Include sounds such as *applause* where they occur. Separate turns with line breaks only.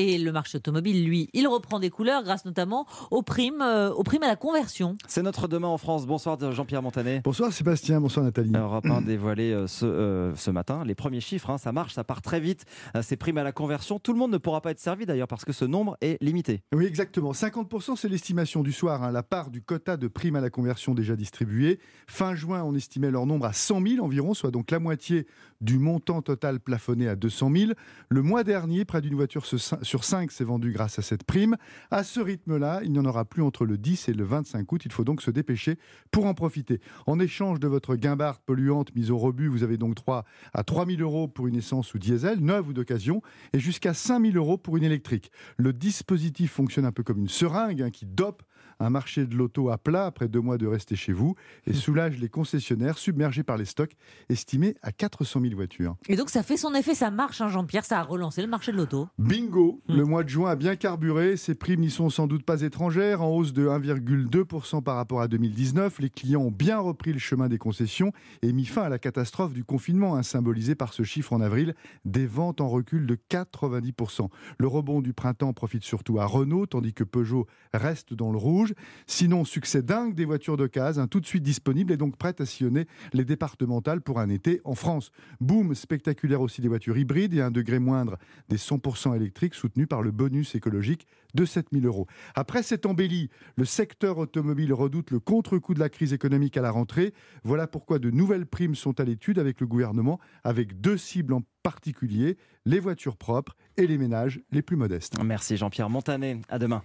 Et le marché automobile, lui, il reprend des couleurs grâce notamment aux primes, euh, aux primes à la conversion.
C'est notre demain en France. Bonsoir Jean-Pierre Montanet.
Bonsoir Sébastien, bonsoir Nathalie.
Europe 1 *clears throat* dévoilé euh, ce, euh, ce, matin les premiers chiffres. Hein, ça marche, ça part très vite. ces primes à la conversion, tout le monde ne pourra pas être servi d'ailleurs parce que ce nombre est limité.
Oui, exactement. 50%, c'est l'estimation du soir. Hein, la part du quota de primes à la conversion déjà distribuée. Fin juin, on estimait leur nombre à 100 000 environ, soit donc la moitié du montant total plafonné à 200 000. Le mois dernier, près d'une voiture sur 5 s'est vendue grâce à cette prime. À ce rythme-là, il n'y en aura plus entre le 10 et le 25 août. Il faut donc se dépêcher pour en profiter. En échange de votre guimbarde polluante mise au rebut, vous avez donc droit à 3 000 euros pour une essence ou diesel, neuve ou d'occasion, et jusqu'à 5 000 euros pour une électrique. Le dispositif fonctionne un peu comme une seringue hein, qui dope un marché de l'auto à plat après deux mois de rester chez vous et soulage les concessionnaires submergés par les stocks estimés à 400 000 voitures.
Et donc ça fait son effet, ça marche, hein, Jean-Pierre, ça a relancé le marché de l'auto.
Bingo hmm. Le mois de juin a bien carburé, ces primes n'y sont sans doute pas étrangères, en hausse de 1,2% par rapport à 2019. Les clients ont bien repris le chemin des concessions et mis fin à la catastrophe du confinement, hein, symbolisée par ce chiffre en avril, des ventes en recul de 90%. Le rebond du printemps profite surtout à Renault, tandis que Peugeot reste dans le rouge. Sinon, succès dingue des voitures d'occasion, tout de suite disponibles et donc prêtes à sillonner les départementales pour un été en France. Boom spectaculaire aussi des voitures hybrides et un degré moindre des 100% électriques par le bonus écologique de 7000 euros. Après cette embellie, le secteur automobile redoute le contre-coup de la crise économique à la rentrée. Voilà pourquoi de nouvelles primes sont à l'étude avec le gouvernement, avec deux cibles en particulier, les voitures propres et les ménages les plus modestes.
Merci Jean-Pierre Montanet. À demain.